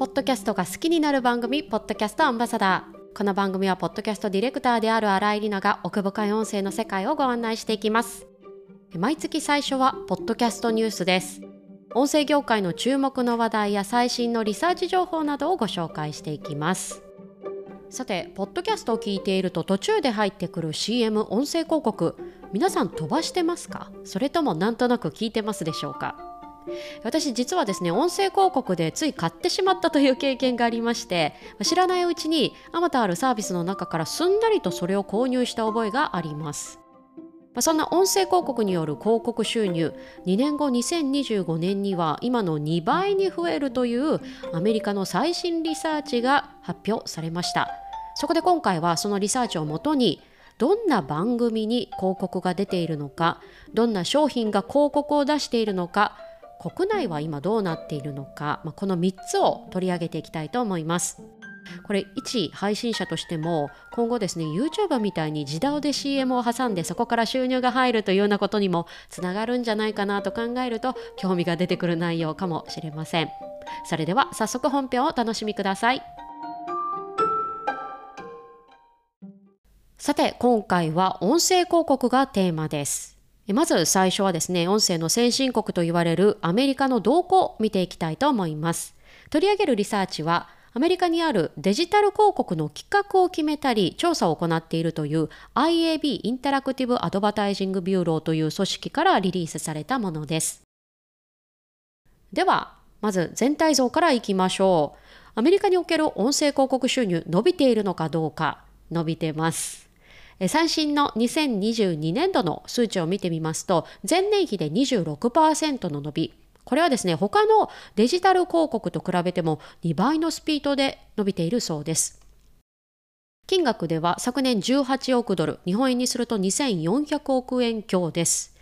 ポッドキャストが好きになる番組ポッドキャストアンバサダー。この番組はポッドキャストディレクターである新井里奈が奥深い音声の世界をご案内していきます。毎月最初はポッドキャストニュースです。音声業界の注目の話題や最新のリサーチ情報などをご紹介していきます。さてポッドキャストを聞いていると途中で入ってくる CM 音声広告皆さん飛ばしてますか？それともなんとなく聞いてますでしょうか？私実はですね音声広告でつい買ってしまったという経験がありまして知らないうちにあまたあるサービスの中からすんなりとそれを購入した覚えがあります。そんな音声広告による広告収入2年後2025年には今の2倍に増えるというアメリカの最新リサーチが発表されました。そこで今回はそのリサーチをもとにどんな番組に広告が出ているのかどんな商品が広告を出しているのか国内は今どうなっているのか、まあ、この3つを取り上げていきたいと思います。これ一配信者としても今後ですね YouTuber みたいに自動で CM を挟んでそこから収入が入るというようなことにもつながるんじゃないかなと考えると興味が出てくる内容かもしれません。それでは早速本編をお楽しみください。さて今回は音声広告がテーマです。まず最初はですね、音声の先進国と言われるアメリカの動向を見ていきたいと思います。取り上げるリサーチは、アメリカにあるデジタル広告の規格を決めたり調査を行っているという IAB Interactive Advertising Bureau という組織からリリースされたものです。では、まず全体像からいきましょう。アメリカにおける音声広告収入伸びているのかどうか伸びてます。最新の2022年度の数値を見てみますと、前年比で26%の伸び、これはですね、他のデジタル広告と比べても2倍のスピードで伸びているそうです。金額では昨年18億ドル、日本円にすると2400億円強です。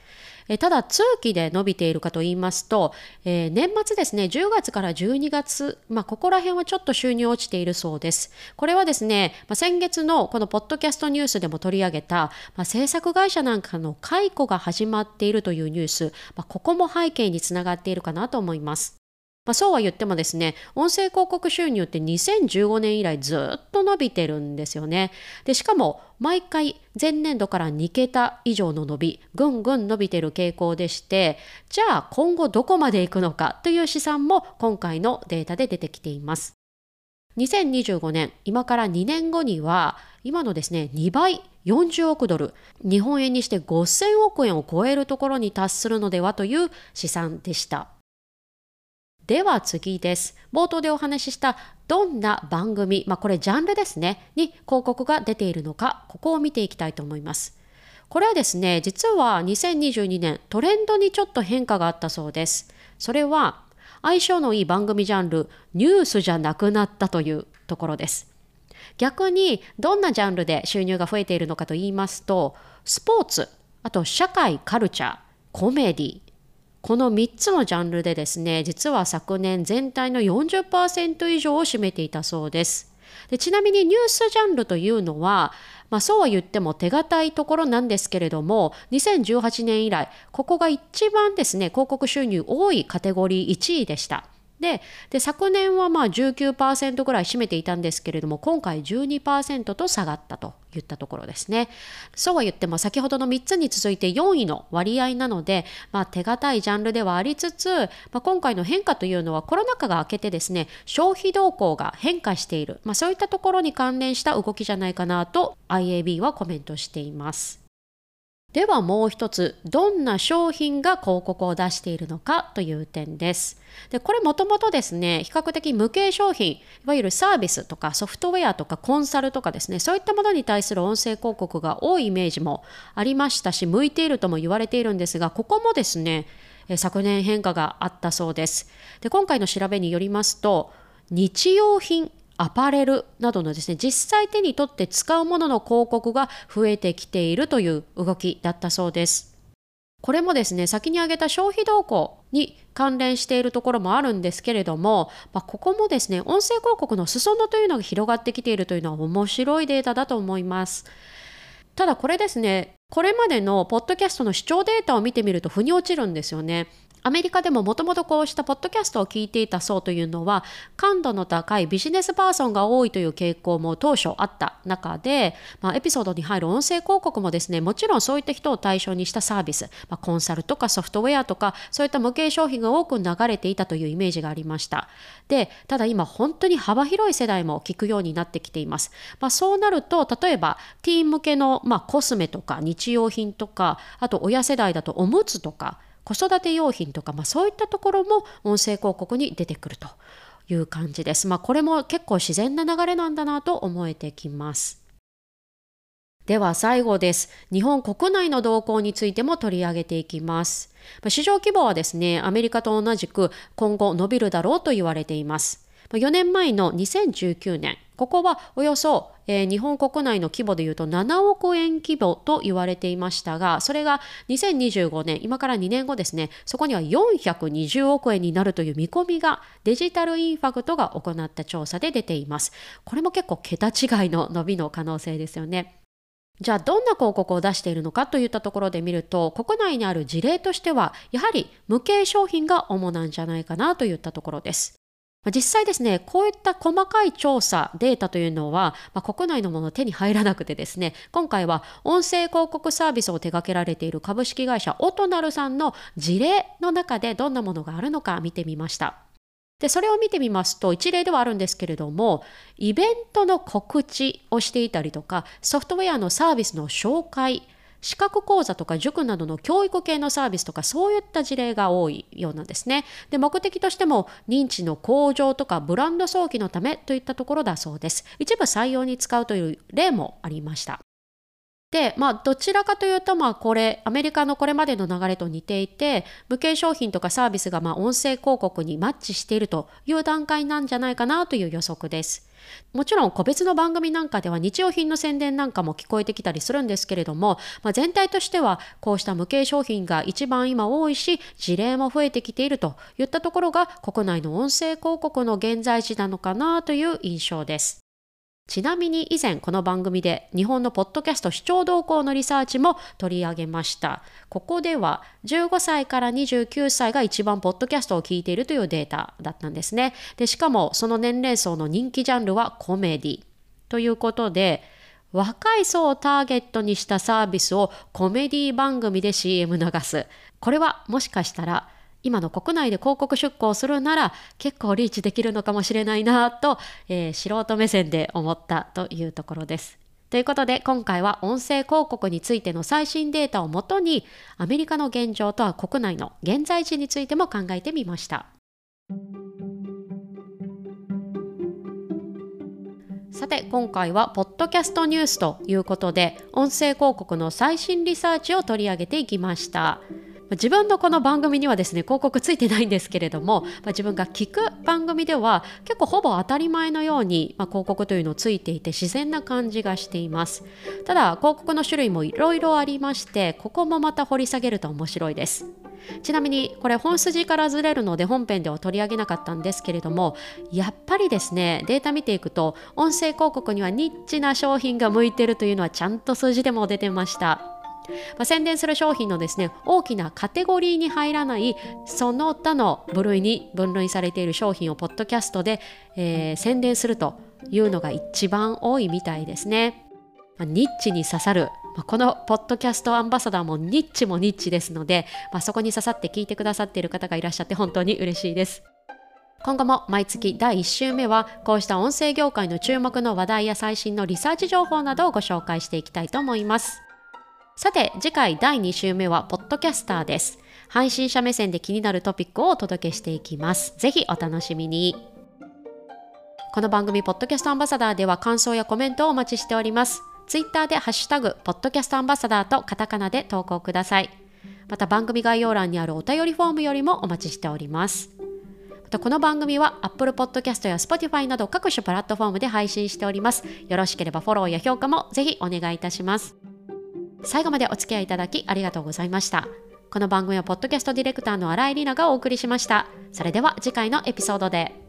えただ通期で伸びているかといいますと、え、年末ですね10月から12月、まあ、ここら辺はちょっと収入落ちているそうです。これはですね、まあ、先月のこのポッドキャストニュースでも取り上げた、まあ、制作会社なんかの解雇が始まっているというニュース、まあ、ここも背景につながっているかなと思います。まあ、そうは言ってもですね、音声広告収入って2015年以来ずっと伸びてるんですよね。で、しかも毎回前年度から2桁以上の伸び、ぐんぐん伸びてる傾向でして、じゃあ今後どこまでいくのかという試算も今回のデータで出てきています。2025年、今から2年後には、今のですね、2倍、40億ドル、日本円にして5000億円を超えるところに達するのではという試算でした。では次です。冒頭でお話ししたどんな番組、まあ、これジャンルですね、に広告が出ているのか、ここを見ていきたいと思います。これはですね、実は2022年トレンドにちょっと変化があったそうです。それは相性のいい番組ジャンル、ニュースじゃなくなったというところです。逆にどんなジャンルで収入が増えているのかと言いますと、スポーツ、あと社会、カルチャー、コメディ、この3つのジャンルでですね、実は昨年全体の40%以上を占めていたそうです。でちなみにニュースジャンルというのは、まあ、そうは言っても手堅いところなんですけれども、2018年以来、ここが一番ですね、広告収入多いカテゴリー1位でした。でで昨年はまあ19%ぐらい占めていたんですけれども今回12%と下がったといったところですね。そうは言っても先ほどの3つに続いて4位の割合なので、まあ、手堅いジャンルではありつつ、まあ、今回の変化というのはコロナ禍が明けてですね消費動向が変化している、まあ、そういったところに関連した動きじゃないかなと IAB はコメントしています。ではもう一つ、どんな商品が広告を出しているのかという点です。で、これもともとですね、比較的無形商品、いわゆるサービスとかソフトウェアとかコンサルとかですね、そういったものに対する音声広告が多いイメージもありましたし、向いているとも言われているんですが、ここもですね、昨年変化があったそうです。で、今回の調べによりますと、日用品アパレルなどのですね、実際手に取って使うものの広告が増えてきているという動きだったそうです。これもですね、先に挙げた消費動向に関連しているところもあるんですけれども、まあ、ここもですね、音声広告の裾野というのが広がってきているというのは面白いデータだと思います。ただこれですね、これまでのポッドキャストの視聴データを見てみると腑に落ちるんですよね。アメリカでももともとこうしたポッドキャストを聞いていた層というのは感度の高いビジネスパーソンが多いという傾向も当初あった中で、まあ、エピソードに入る音声広告もですねもちろんそういった人を対象にしたサービス、まあ、コンサルとかソフトウェアとかそういった無形商品が多く流れていたというイメージがありました。でただ今本当に幅広い世代も聞くようになってきています、まあ、そうなると例えばティーン向けの、ま、コスメとか日用品とかあと親世代だとおむつとか子育て用品とか、まあ、そういったところも音声広告に出てくるという感じです。まあ、これも結構自然な流れなんだなと思えてきます。では最後です。日本国内の動向についても取り上げていきます。市場規模はですね、アメリカと同じく今後伸びるだろうと言われています。4年前の2019年、ここはおよそ、えー、日本国内の規模でいうと7億円規模と言われていましたが、それが2025年、今から2年後ですね、そこには420億円になるという見込みがデジタルインファクトが行った調査で出ています。これも結構桁違いの伸びの可能性ですよね。じゃあどんな広告を出しているのかといったところで見ると国内にある事例としてはやはり無形商品が主なんじゃないかなといったところです。実際ですね、こういった細かい調査、データというのは、まあ、国内のもの手に入らなくてですね、今回は音声広告サービスを手掛けられている株式会社オトナルさんの事例の中でどんなものがあるのか見てみました。で、それを見てみますと、一例ではあるんですけれども、イベントの告知をしていたりとか、ソフトウェアのサービスの紹介、資格講座とか塾などの教育系のサービスとかそういった事例が多いようなんですね。で、目的としても認知の向上とかブランド早期のためといったところだそうです。一部採用に使うという例もありました。で、まあ、どちらかというと、まあ、これ、アメリカのこれまでの流れと似ていて、無形商品とかサービスが、まあ、音声広告にマッチしているという段階なんじゃないかなという予測です。もちろん個別の番組なんかでは日用品の宣伝なんかも聞こえてきたりするんですけれども、まあ、全体としてはこうした無形商品が一番今多いし事例も増えてきているといったところが国内の音声広告の現在地なのかなという印象です。ちなみに以前この番組で日本のポッドキャスト視聴動向のリサーチも取り上げました。ここでは15歳から29歳が一番ポッドキャストを聞いているというデータだったんですね。で、しかもその年齢層の人気ジャンルはコメディ。ということで、若い層をターゲットにしたサービスをコメディ番組で CM 流す。これはもしかしたら今の国内で広告出稿するなら結構リーチできるのかもしれないなと、えー、素人目線で思ったというところです。ということで今回は音声広告についての最新データをもとにアメリカの現状とは国内の現在地についても考えてみました。さて今回はポッドキャストニュースということで音声広告の最新リサーチを取り上げていきました。自分のこの番組にはですね広告ついてないんですけれども、まあ、自分が聞く番組では結構ほぼ当たり前のように、まあ、広告というのをついていて自然な感じがしています。ただ広告の種類もいろいろありましてここもまた掘り下げると面白いです。ちなみにこれ本筋からずれるので本編では取り上げなかったんですけれどもやっぱりですねデータ見ていくと音声広告にはニッチな商品が向いてるというのはちゃんと数字でも出てました。まあ、宣伝する商品のですね大きなカテゴリーに入らないその他の部類に分類されている商品をポッドキャストで、えー、宣伝するというのが一番多いみたいですね。まあ、ニッチに刺さる、このポッドキャストアンバサダーもニッチもニッチですので、まあ、そこに刺さって聞いてくださっている方がいらっしゃって本当に嬉しいです。今後も毎月第1週目はこうした音声業界の注目の話題や最新のリサーチ情報などをご紹介していきたいと思います。さて、次回第2週目は、ポッドキャスターです。配信者目線で気になるトピックをお届けしていきます。ぜひお楽しみに。この番組、ポッドキャストアンバサダーでは感想やコメントをお待ちしております。ツイッターでハッシュタグ、ポッドキャストアンバサダーとカタカナで投稿ください。また番組概要欄にあるお便りフォームよりもお待ちしております。またこの番組は Apple Podcast や Spotify など各種プラットフォームで配信しております。よろしければフォローや評価もぜひお願いいたします。最後までお付き合いいただきありがとうございました。この番組はポッドキャストディレクターの新井里奈がお送りしました。それでは次回のエピソードで。